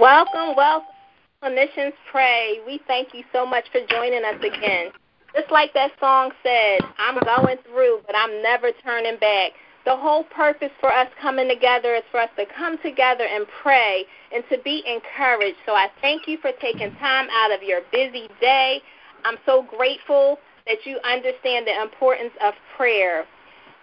Welcome, welcome. Clinicians Pray. We thank you so much for joining us again. Just like that song said, I'm going through, but I'm never turning back. The whole purpose for us coming together is for us to come together and pray and to be encouraged. So I thank you for taking time out of your busy day. I'm so grateful that you understand the importance of prayer.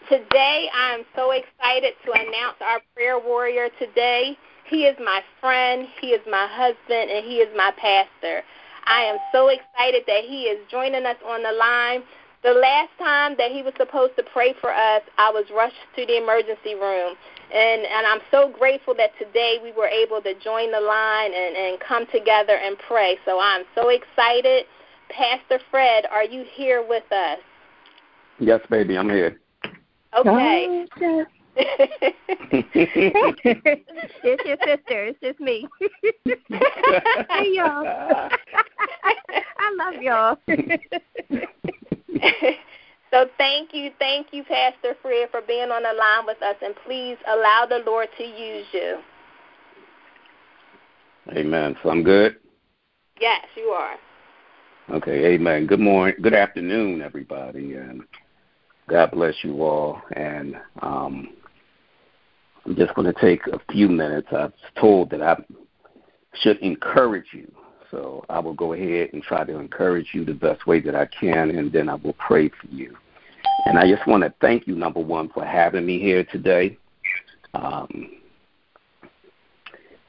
Today, I'm so excited to announce our prayer warrior today. He is my friend, he is my husband, and he is my pastor. I am so excited that he is joining us on the line. The last time that he was supposed to pray for us, I was rushed to the emergency room. And, and I'm so grateful that today we were able to join the line and, and come together and pray. So I'm so excited. Pastor Fred, are you here with us? Yes, baby, I'm here. Okay. It's your sister. It's just me. hey, y'all. I love y'all. so thank you, thank you, Pastor Fred, for being on the line with us, and please allow the Lord to use you. Amen. So I'm good. Yes, you are. Okay. Amen. Good morning. Good afternoon, everybody, and God bless you all. And um, I'm just going to take a few minutes. I was told that I should encourage you. So I will go ahead and try to encourage you the best way that I can, and then I will pray for you. And I just want to thank you, number one, for having me here today. Um,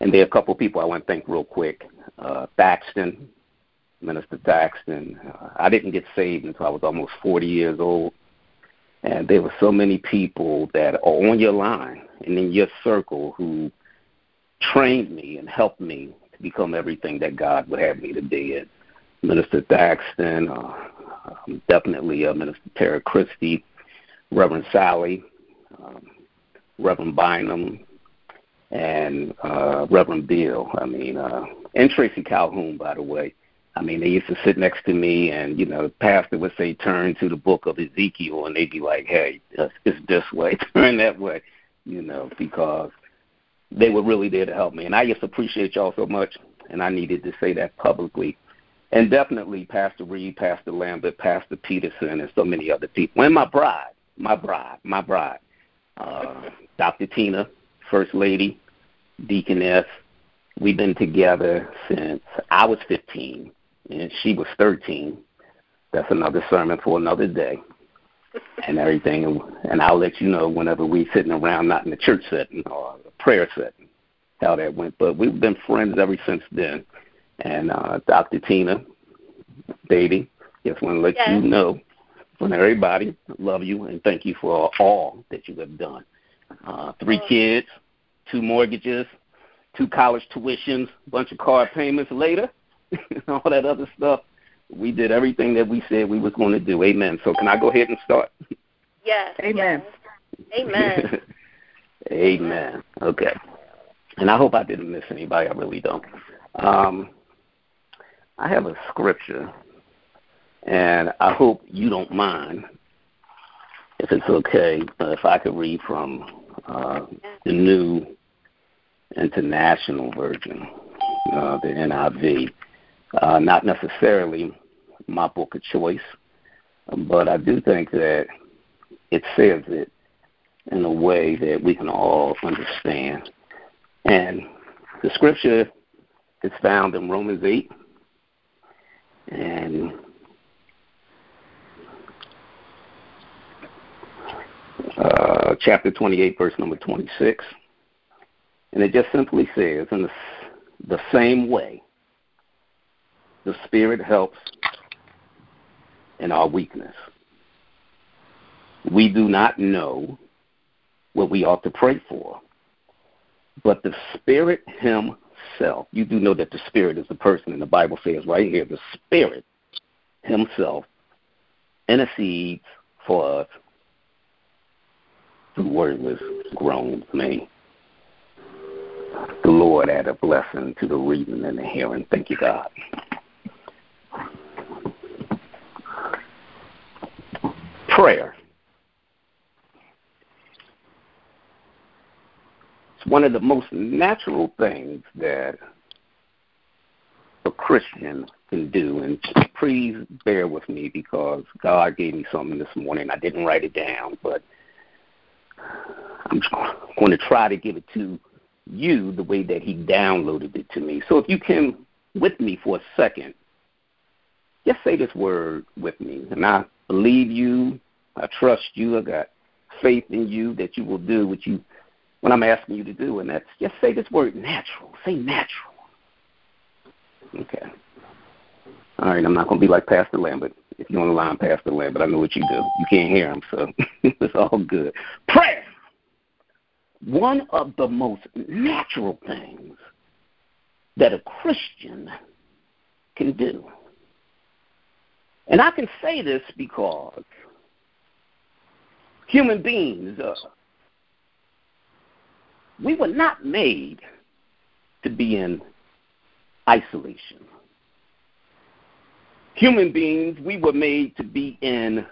and there are a couple of people I want to thank real quick. Uh, Thaxton, Minister Thaxton. Uh, I didn't get saved until I was almost 40 years old. And there were so many people that are on your line and in your circle who trained me and helped me to become everything that God would have me to be. And Minister Thaxton, uh, definitely uh, Minister Tara Christie, Reverend Sally, um, Reverend Bynum, and uh, Reverend Bill. I mean, uh, and Tracy Calhoun, by the way. I mean, they used to sit next to me, and you know, the pastor would say, "Turn to the book of Ezekiel," and they'd be like, "Hey, it's this way, turn that way," you know, because they were really there to help me. And I just appreciate y'all so much, and I needed to say that publicly. And definitely Pastor Reed, Pastor Lambert, Pastor Peterson, and so many other people. And my bride, my bride, my bride, uh, Dr. Tina, First Lady, Deaconess. We've been together since I was 15 and she was 13. That's another sermon for another day and everything. And I'll let you know whenever we're sitting around, not in the church setting or a prayer setting, how that went. But we've been friends ever since then. And uh, Dr. Tina, baby, just want to let yes. you know from everybody, love you and thank you for all that you have done. Uh, three oh. kids, two mortgages, two college tuitions, a bunch of car payments later, all that other stuff. We did everything that we said we was going to do. Amen. So can I go ahead and start? Yes. Amen. Yes. Amen. Amen. Okay. And I hope I didn't miss anybody. I really don't. Um, I have a scripture, and I hope you don't mind if it's okay uh, if I could read from uh, the New International Version, uh, the NIV. Uh, not necessarily my book of choice, but I do think that it says it in a way that we can all understand. And the scripture is found in Romans 8. And uh, chapter 28, verse number 26. And it just simply says, in the, the same way, the Spirit helps in our weakness. We do not know what we ought to pray for, but the Spirit Himself, you do know that the Spirit is the person, and the Bible says right here, the Spirit Himself intercedes for us through wordless groans. May the Lord add a blessing to the reading and the hearing. Thank you, God. Prayer. It's one of the most natural things that a Christian can do. And please bear with me because God gave me something this morning. I didn't write it down, but I'm going to try to give it to you the way that He downloaded it to me. So if you can, with me for a second, just say this word with me. And I believe you. I trust you. I got faith in you that you will do what you what I'm asking you to do, and that's just say this word natural. Say natural. Okay. All right, I'm not going to be like Pastor Lambert. If you're on the line, Pastor Lambert, I know what you do. You can't hear him, so it's all good. Prayer. One of the most natural things that a Christian can do. And I can say this because human beings, uh, we were not made to be in isolation. Human beings, we were made to be in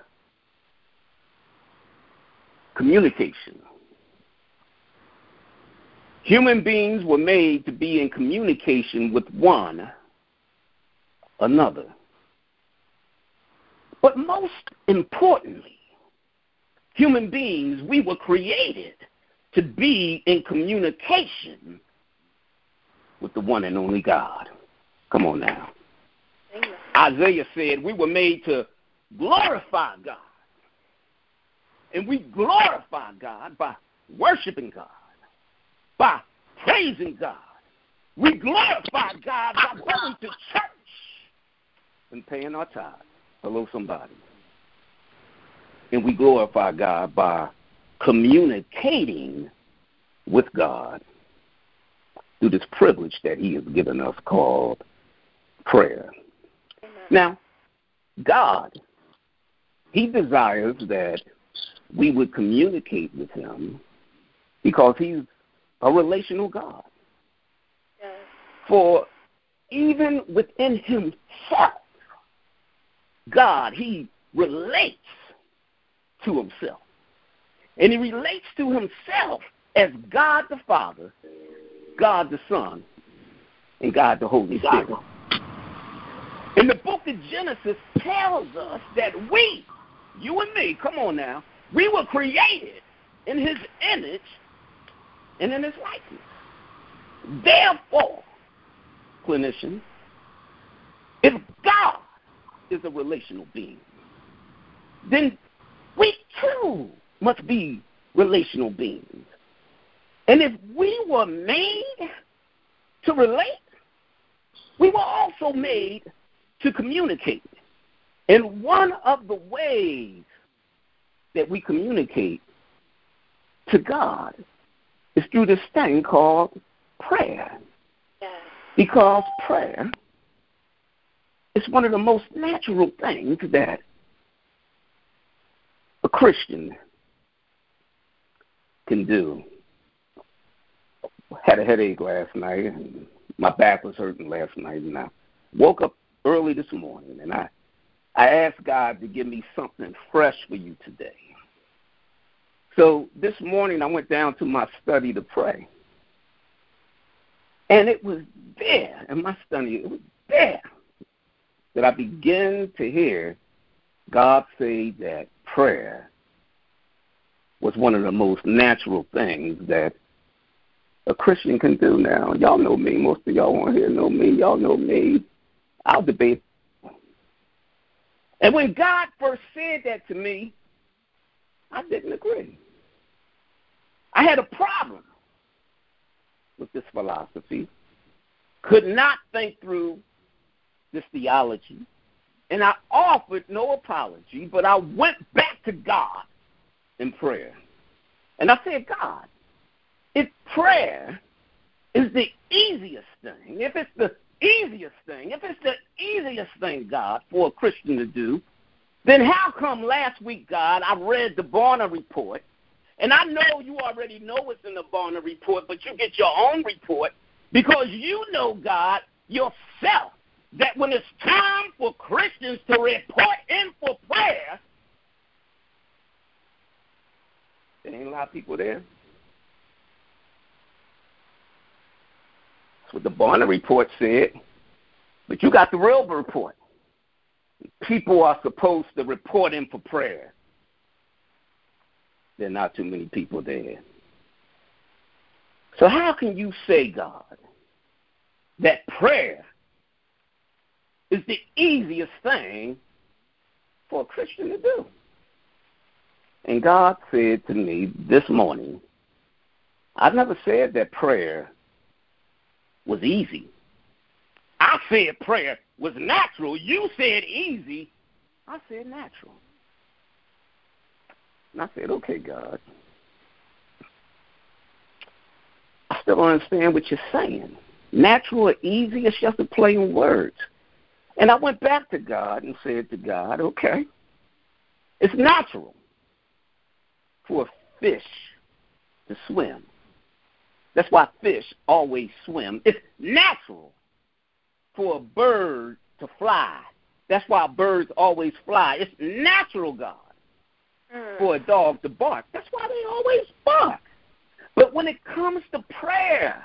communication. Human beings were made to be in communication with one another. But most importantly, human beings, we were created to be in communication with the one and only God. Come on now. Isaiah said we were made to glorify God. And we glorify God by worshiping God, by praising God. We glorify God by going to church and paying our tithes. Hello, somebody. And we glorify God by communicating with God through this privilege that He has given us called prayer. Amen. Now, God, He desires that we would communicate with Him because He's a relational God. Yes. For even within Himself, God, He relates to Himself. And He relates to Himself as God the Father God the Son, and God the Holy Spirit. And the book of Genesis tells us that we, you and me, come on now, we were created in his image and in his likeness. Therefore, clinicians, if God is a relational being, then too must be relational beings. And if we were made to relate, we were also made to communicate. And one of the ways that we communicate to God is through this thing called prayer. Because prayer is one of the most natural things that Christian can do had a headache last night, and my back was hurting last night, and I woke up early this morning, and I I asked God to give me something fresh for you today. So this morning I went down to my study to pray. And it was there in my study, it was there that I began to hear God say that prayer was one of the most natural things that a Christian can do now. Y'all know me. Most of y'all on here know me. Y'all know me. I'll debate. And when God first said that to me, I didn't agree. I had a problem with this philosophy, could not think through this theology, and I offered no apology, but I went back to God in prayer. And I said, God, if prayer is the easiest thing, if it's the easiest thing, if it's the easiest thing, God, for a Christian to do, then how come last week, God, I read the Barna report, and I know you already know what's in the Barna report, but you get your own report because you know, God, yourself, that when it's time for Christians to report in for prayer, there ain't a lot of people there. That's what the Barna report said. But you got the real report. People are supposed to report in for prayer. There are not too many people there. So, how can you say, God, that prayer is the easiest thing for a Christian to do? And God said to me this morning, I've never said that prayer was easy. I said prayer was natural. You said easy. I said natural. And I said, okay, God. I still don't understand what you're saying. Natural or easy, it's just a play words. And I went back to God and said to God, okay, it's natural for a fish to swim. That's why fish always swim. It's natural for a bird to fly. That's why birds always fly. It's natural, God, mm. for a dog to bark. That's why they always bark. But when it comes to prayer,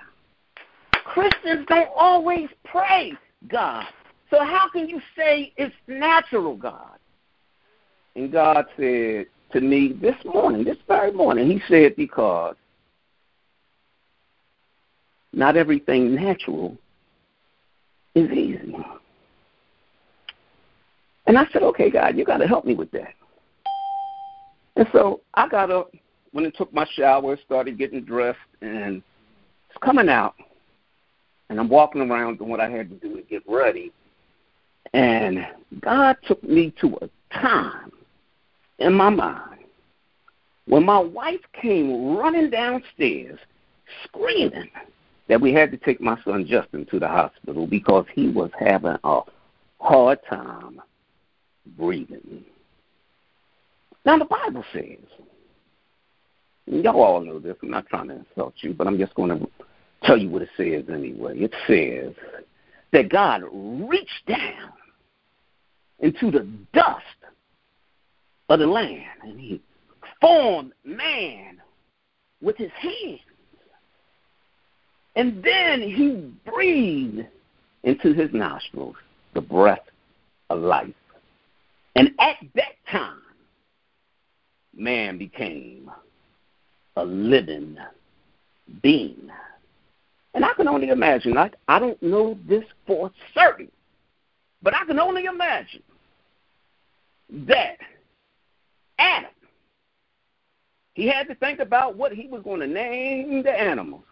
Christians don't always pray, God. So how can you say it's natural, God? And God said to me this morning, this very morning, He said, because not everything natural is easy. And I said, okay, God, you got to help me with that. And so I got up, went and took my shower, started getting dressed, and it's coming out. And I'm walking around doing what I had to do to get ready. And God took me to a time in my mind when my wife came running downstairs screaming that we had to take my son Justin to the hospital because he was having a hard time breathing. Now, the Bible says, y'all all know this, I'm not trying to insult you, but I'm just going to tell you what it says anyway. It says that God reached down into the dust of the land and he formed man with his hands and then he breathed into his nostrils the breath of life. And at that time, man became a living being. Only imagine, I, I don't know this for certain, but I can only imagine that Adam, he had to think about what he was going to name the animals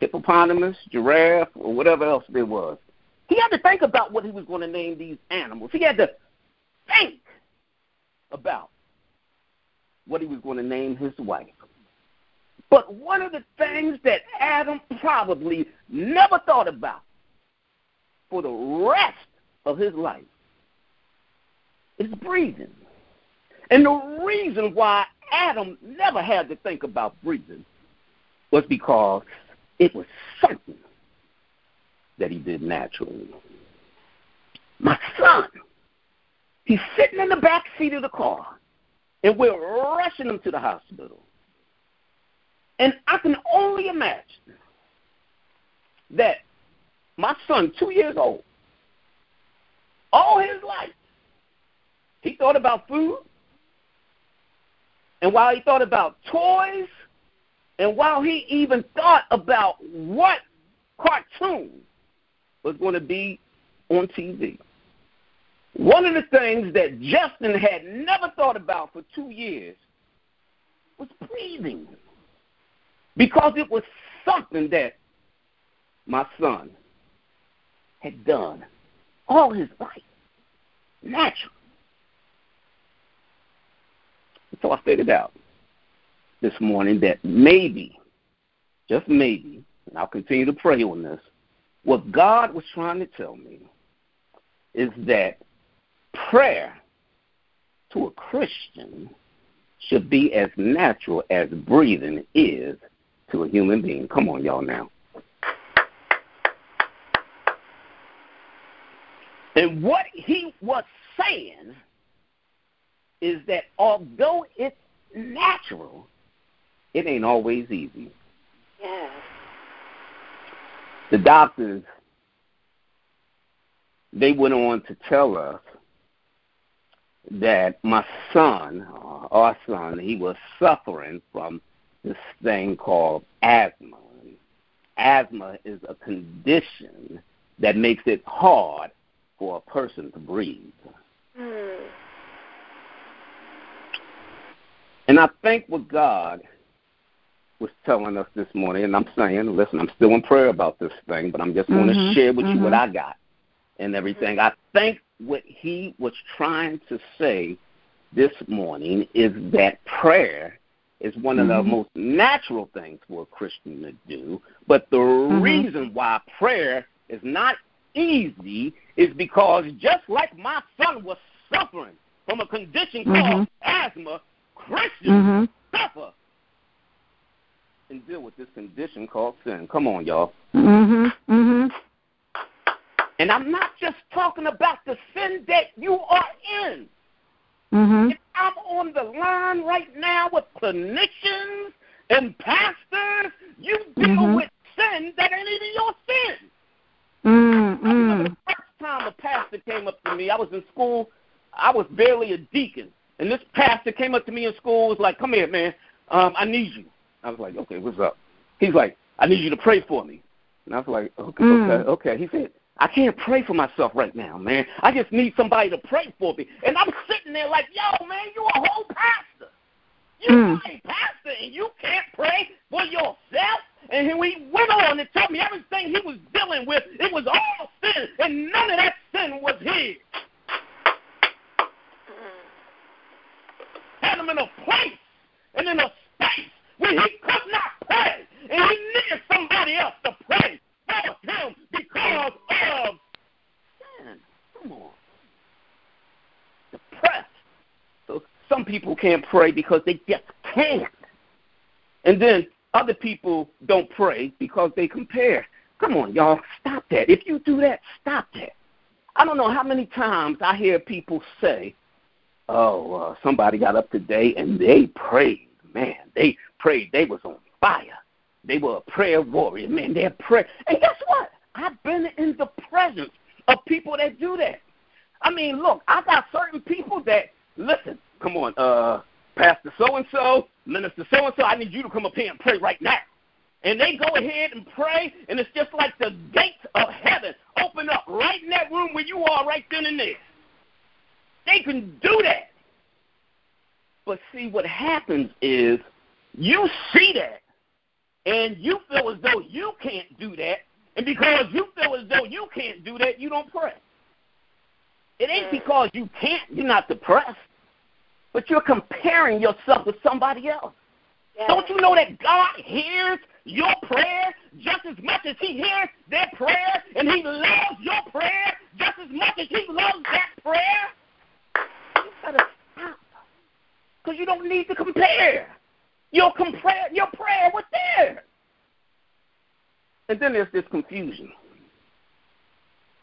hippopotamus, giraffe, or whatever else there was. He had to think about what he was going to name these animals. He had to think about what he was going to name his wife. But one of the things that Adam probably never thought about for the rest of his life is breathing. And the reason why Adam never had to think about breathing was because it was something that he did naturally. My son, he's sitting in the back seat of the car, and we're rushing him to the hospital. And I can only imagine that my son, two years old, all his life, he thought about food. And while he thought about toys and while he even thought about what cartoon was going to be on TV, one of the things that Justin had never thought about for two years was breathing. Because it was something that my son had done all his life, natural. So I figured out this morning that maybe, just maybe, and I'll continue to pray on this, what God was trying to tell me is that prayer to a Christian should be as natural as breathing is to a human being. Come on, y'all, now. And what he was saying is that although it's natural, it ain't always easy. Yeah. The doctors they went on to tell us that my son, uh, our son, he was suffering from this thing called asthma. Asthma is a condition that makes it hard for a person to breathe. Mm. And I think what God was telling us this morning, and I'm saying, listen, I'm still in prayer about this thing, but I'm just mm-hmm. going to share with mm-hmm. you what mm-hmm. I got and everything. I think what he was trying to say this morning is that prayer is one of mm-hmm. the most natural things for a Christian to do. But the mm-hmm. reason why prayer is not easy is because just like my son was suffering from a condition mm-hmm. called asthma, Christians mm-hmm. suffer and deal with this condition called sin. Come on, y'all. Mhm. Mhm. And I'm not just talking about the sin that you are in. Mm-hmm. If I'm on the line right now with clinicians and pastors, you deal mm-hmm. with sin that ain't even your sin. Mm-hmm. I remember the first time a pastor came up to me. I was in school. I was barely a deacon. And this pastor came up to me in school was like, come here, man. Um, I need you. I was like, okay, what's up? He's like, I need you to pray for me. And I was like, okay, mm. okay, okay. He said, I can't pray for myself right now, man. I just need somebody to pray for me. And I'm sitting there like, yo, man, you a whole pastor. You mm. a pastor and you can't pray for yourself? And he went on and told me everything he was dealing with, it was all sin, and none of that sin was his. Had him in a place and in a space where he could not pray, and he needed somebody else to pray for him because of sin. Come on. Depressed. So some people can't pray because they just can't. And then other people don't pray because they compare. Come on, y'all, stop that. If you do that, stop that. I don't know how many times I hear people say, "Oh, uh, somebody got up today and they prayed. Man, they prayed. They was on fire. They were a prayer warrior. Man, they're prayer. And guess what? I've been in the presence of people that do that. I mean, look, I got certain people that listen. Come on, uh, so and so, Minister so and so. I need you to come up here and pray right now. And they go ahead and pray, and it's just like the gates of heaven open up right in that room where you are, right then and there. They can do that. But see, what happens is you see that, and you feel as though you can't do that, and because you feel as though you can't do that, you don't pray. It ain't mm. because you can't, you're not depressed, but you're comparing yourself with somebody else. Yes. Don't you know that God hears your prayer just as much as He hears their prayer, and He loves your prayer just as much as He loves that prayer? You gotta stop, because you don't need to compare. Your compare your prayer with theirs. And then there's this confusion.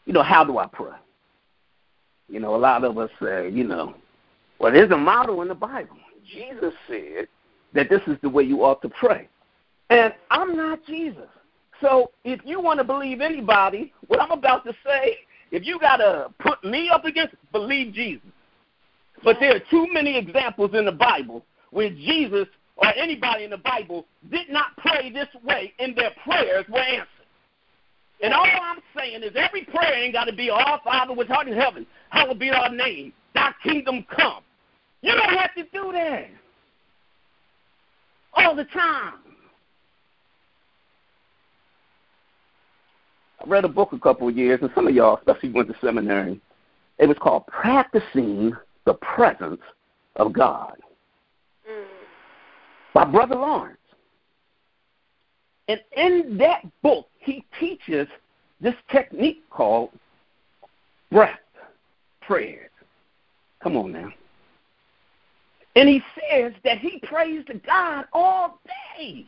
You know, how do I pray? You know, a lot of us say, you know, well, there's a model in the Bible. Jesus said that this is the way you ought to pray. And I'm not Jesus. So if you want to believe anybody, what I'm about to say, if you got to put me up against, believe Jesus. But there are too many examples in the Bible where Jesus or anybody in the Bible did not pray this way and their prayers were answered. And all I'm saying is every prayer ain't got to be our Father which art in heaven, hallowed be our name, thy kingdom come. You don't have to do that all the time. I read a book a couple of years, and some of y'all, especially went to seminary, it was called Practicing the Presence of God mm. by Brother Lawrence. And in that book, he teaches this technique called breath prayers. Come on now. And he says that he prays to God all day.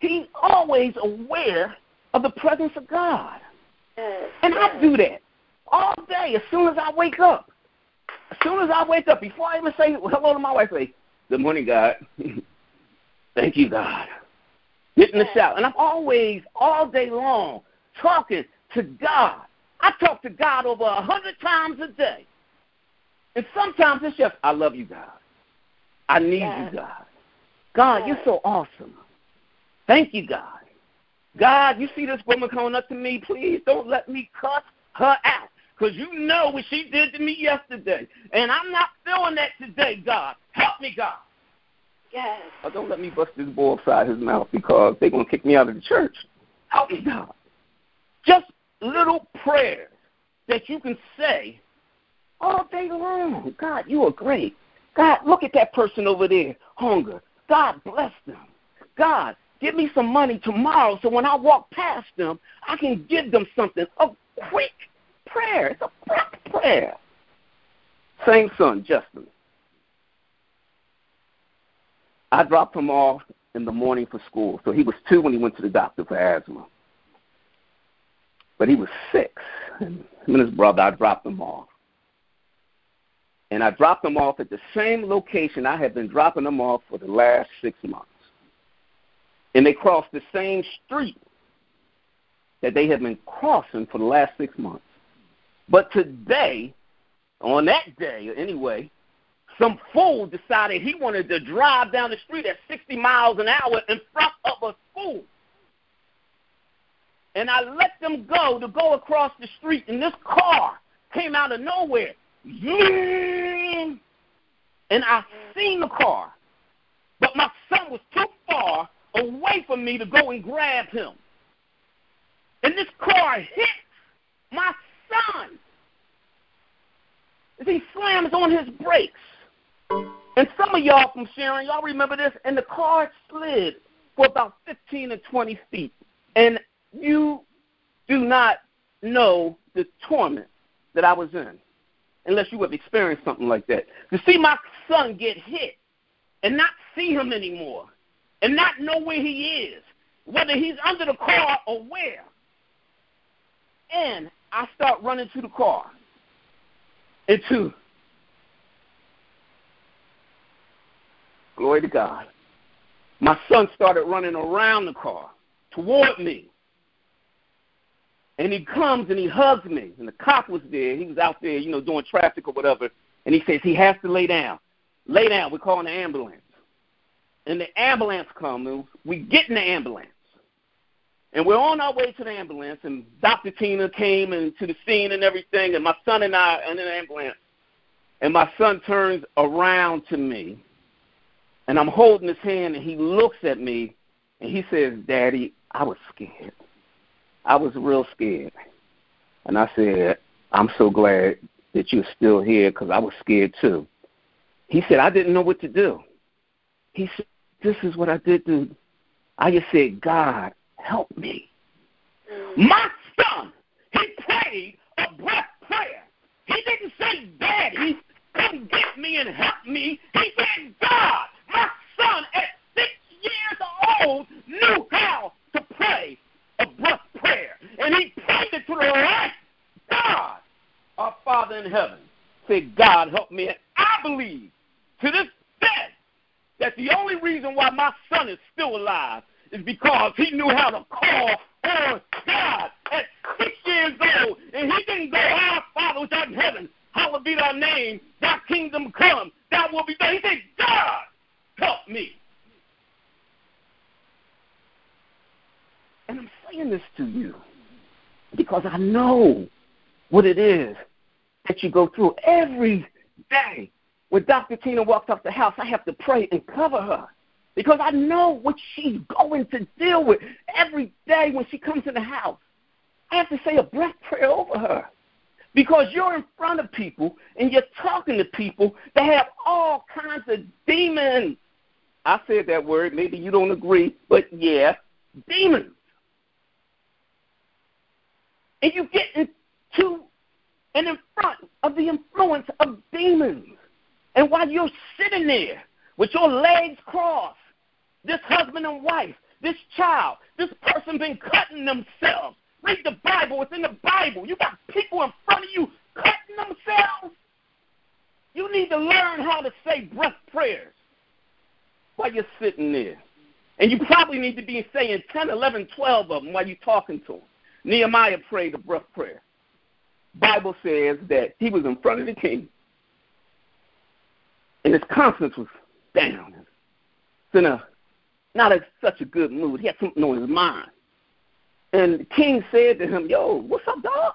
He's always aware of the presence of God. And I do that all day as soon as I wake up. As soon as I wake up, before I even say hello to my wife, I say, Good morning, God. Thank you, God. Get in the shower. And I'm always, all day long, talking to God. I talk to God over a hundred times a day. And sometimes it's just, I love you, God. I need yes. you, God. God, yes. you're so awesome. Thank you, God. God, you see this woman coming up to me. Please don't let me cuss her out. Because you know what she did to me yesterday. And I'm not feeling that today, God. Help me, God. Yes. Or don't let me bust this boy upside his mouth because they're going to kick me out of the church. Help me, God. Just little prayers that you can say all day long. God, you are great. God, look at that person over there, hunger. God, bless them. God, give me some money tomorrow so when I walk past them, I can give them something. A quick prayer. It's a quick prayer. Same son, Justin. I dropped him off in the morning for school. So he was two when he went to the doctor for asthma. But he was six. And him and his brother, I dropped him off. And I dropped them off at the same location I had been dropping them off for the last six months. And they crossed the same street that they had been crossing for the last six months. But today, on that day anyway, some fool decided he wanted to drive down the street at 60 miles an hour in front of a school. And I let them go to go across the street, and this car came out of nowhere and I seen the car, but my son was too far away from me to go and grab him. And this car hit my son as he slams on his brakes. And some of y'all from Sharon, y'all remember this, and the car slid for about 15 to 20 feet. And you do not know the torment that I was in unless you have experienced something like that. To see my son get hit and not see him anymore and not know where he is, whether he's under the car or where. And I start running to the car. And two, glory to God, my son started running around the car toward me. And he comes and he hugs me. And the cop was there. He was out there, you know, doing traffic or whatever. And he says he has to lay down. Lay down. We're calling the ambulance. And the ambulance comes. We get in the ambulance. And we're on our way to the ambulance. And Dr. Tina came and to the scene and everything. And my son and I are in the ambulance. And my son turns around to me. And I'm holding his hand. And he looks at me. And he says, Daddy, I was scared. I was real scared. And I said, I'm so glad that you're still here because I was scared too. He said, I didn't know what to do. He said, This is what I did do. I just said, God, help me. Mm. My son, he prayed a breath prayer. He didn't say, Daddy, come get me and help me. He said, God, my son at six years old knew how to pray a breath prayer. And he it to the right God, our Father in heaven. Say, God, help me. And I believe to this day that the only reason why my son is still alive is because he knew how to call on God at six years old. And he didn't go, Our Father which art in heaven, hallowed be thy name, thy kingdom come, thy will be done. He said, God, help me. And I'm saying this to you because I know what it is that you go through every day. When Dr. Tina walks off the house, I have to pray and cover her because I know what she's going to deal with every day when she comes in the house. I have to say a breath prayer over her because you're in front of people and you're talking to people that have all kinds of demons. I said that word. Maybe you don't agree, but yeah, demons and you get into and in front of the influence of demons. And while you're sitting there with your legs crossed, this husband and wife, this child, this person been cutting themselves. Read the Bible, it's in the Bible. You got people in front of you cutting themselves. You need to learn how to say breath prayers while you're sitting there. And you probably need to be saying 10, 11, 12 of them while you're talking to them. Nehemiah prayed a breath prayer. Bible says that he was in front of the king, and his conscience was down. It's in a not in such a good mood. He had something on his mind. And the king said to him, Yo, what's up, dog?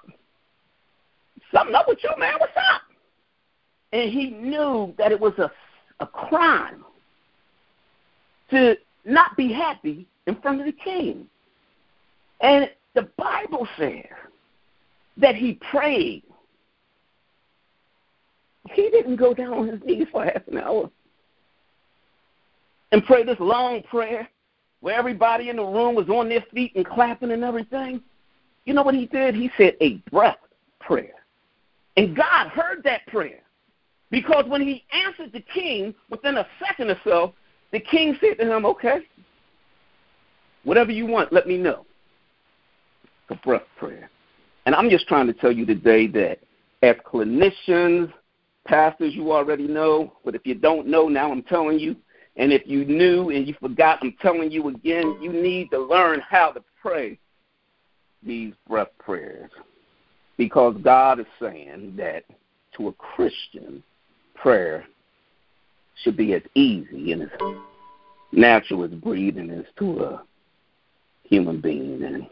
Something up with you, man. What's up? And he knew that it was a, a crime to not be happy in front of the king. And the Bible says that he prayed. He didn't go down on his knees for half an hour and pray this long prayer where everybody in the room was on their feet and clapping and everything. You know what he did? He said a breath prayer. And God heard that prayer. Because when he answered the king within a second or so, the king said to him, Okay, whatever you want, let me know. A breath prayer. And I'm just trying to tell you today that as clinicians, pastors, you already know, but if you don't know, now I'm telling you, and if you knew and you forgot, I'm telling you again, you need to learn how to pray these breath prayers. Because God is saying that to a Christian, prayer should be as easy and as natural as breathing is to a human being. And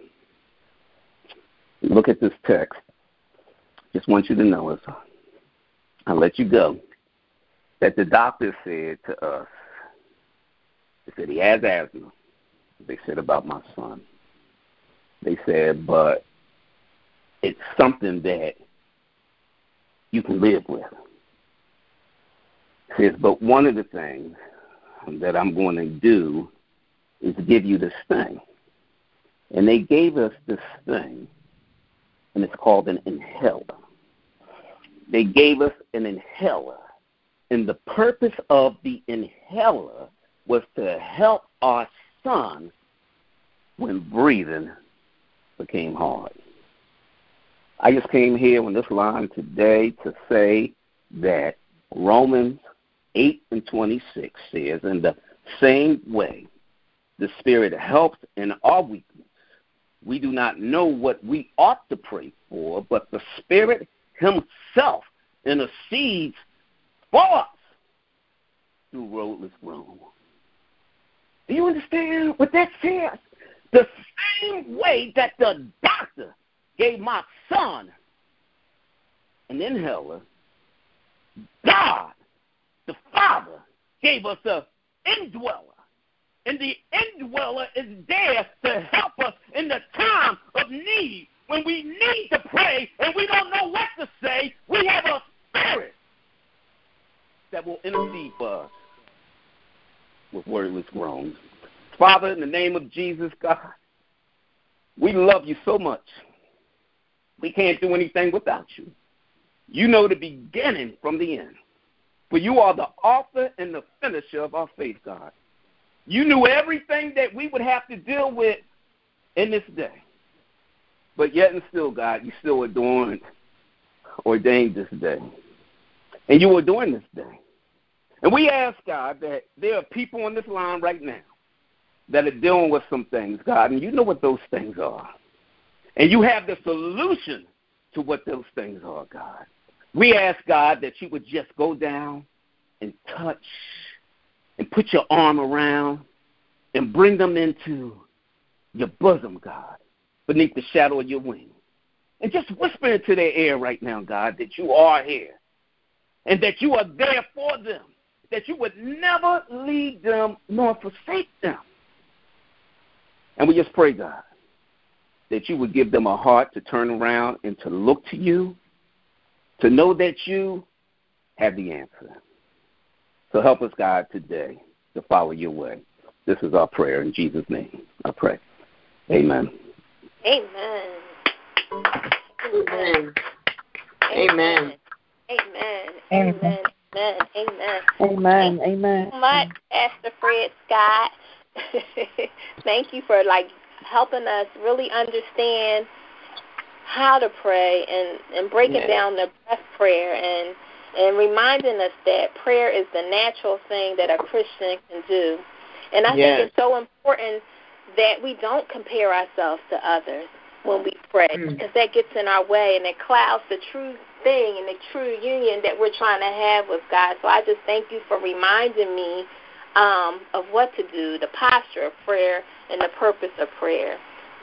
look at this text. Just want you to know as I'll let you go that the doctor said to us, they said he has asthma. They said about my son. They said, but it's something that you can live with. Says, but one of the things that I'm going to do is give you this thing. And they gave us this thing, and it's called an inhaler. They gave us an inhaler. And the purpose of the inhaler was to help our son when breathing became hard. I just came here on this line today to say that Romans 8 and 26 says, In the same way, the Spirit helps in our weakness. We do not know what we ought to pray for, but the Spirit Himself intercedes for us through roadless groan. Do you understand what that says? The same way that the doctor gave my son an inhaler, God, the Father, gave us an indweller. And the indweller is there to help us in the time of need. When we need to pray and we don't know what to say, we have a spirit that will intercede for us with wordless groans. Father, in the name of Jesus, God, we love you so much. We can't do anything without you. You know the beginning from the end. For you are the author and the finisher of our faith, God. You knew everything that we would have to deal with in this day. But yet and still, God, you still adorned, ordained this day. And you doing this day. And we ask, God, that there are people on this line right now that are dealing with some things, God, and you know what those things are. And you have the solution to what those things are, God. We ask, God, that you would just go down and touch and put your arm around and bring them into your bosom, God, beneath the shadow of your wing. And just whisper into their ear right now, God, that you are here and that you are there for them, that you would never leave them nor forsake them. And we just pray, God, that you would give them a heart to turn around and to look to you, to know that you have the answer. So help us, God, today to follow your way. This is our prayer in Jesus' name. I pray. Amen. Amen. Amen. Amen. Amen. Amen. Amen. Amen. Amen. Amen. so much, Pastor Fred Scott. Thank you for like helping us really understand how to pray and and breaking Yes. down the breath prayer and and reminding us that prayer is the natural thing that a Christian can do. And I Yes. think it's so important that we don't compare ourselves to others. when we pray because that gets in our way and it clouds the true thing and the true union that we're trying to have with God. So I just thank you for reminding me um, of what to do, the posture of prayer and the purpose of prayer.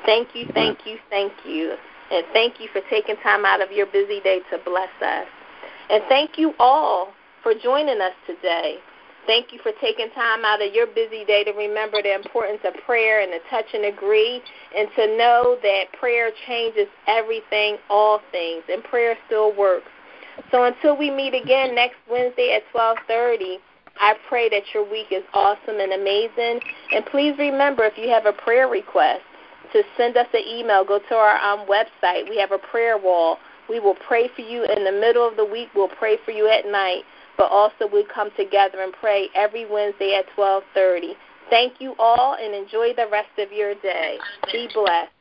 Thank you, thank you, thank you. And thank you for taking time out of your busy day to bless us. And thank you all for joining us today. Thank you for taking time out of your busy day to remember the importance of prayer and to touch and agree and to know that prayer changes everything, all things, and prayer still works. So until we meet again next Wednesday at 12:30, I pray that your week is awesome and amazing. And please remember if you have a prayer request to send us an email, go to our um, website. We have a prayer wall. We will pray for you in the middle of the week. We'll pray for you at night but also we come together and pray every Wednesday at 12:30. Thank you all and enjoy the rest of your day. Be blessed.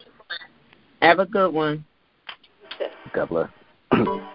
Have a good one. God bless.